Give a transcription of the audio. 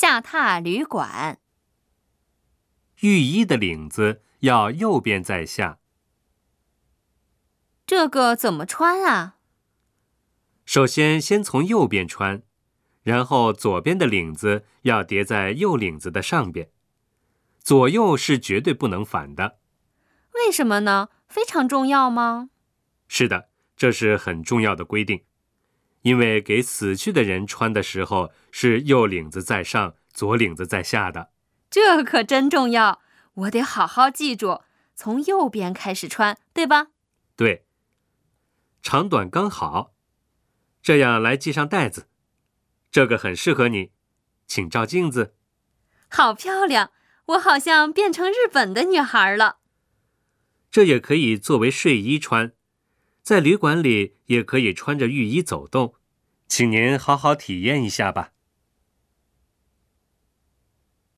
下榻旅馆。浴衣的领子要右边在下。这个怎么穿啊？首先，先从右边穿，然后左边的领子要叠在右领子的上边，左右是绝对不能反的。为什么呢？非常重要吗？是的，这是很重要的规定，因为给死去的人穿的时候是右领子在上，左领子在下的。这可真重要，我得好好记住，从右边开始穿，对吧？对，长短刚好，这样来系上带子，这个很适合你，请照镜子。好漂亮，我好像变成日本的女孩了。这也可以作为睡衣穿，在旅馆里也可以穿着浴衣走动，请您好好体验一下吧。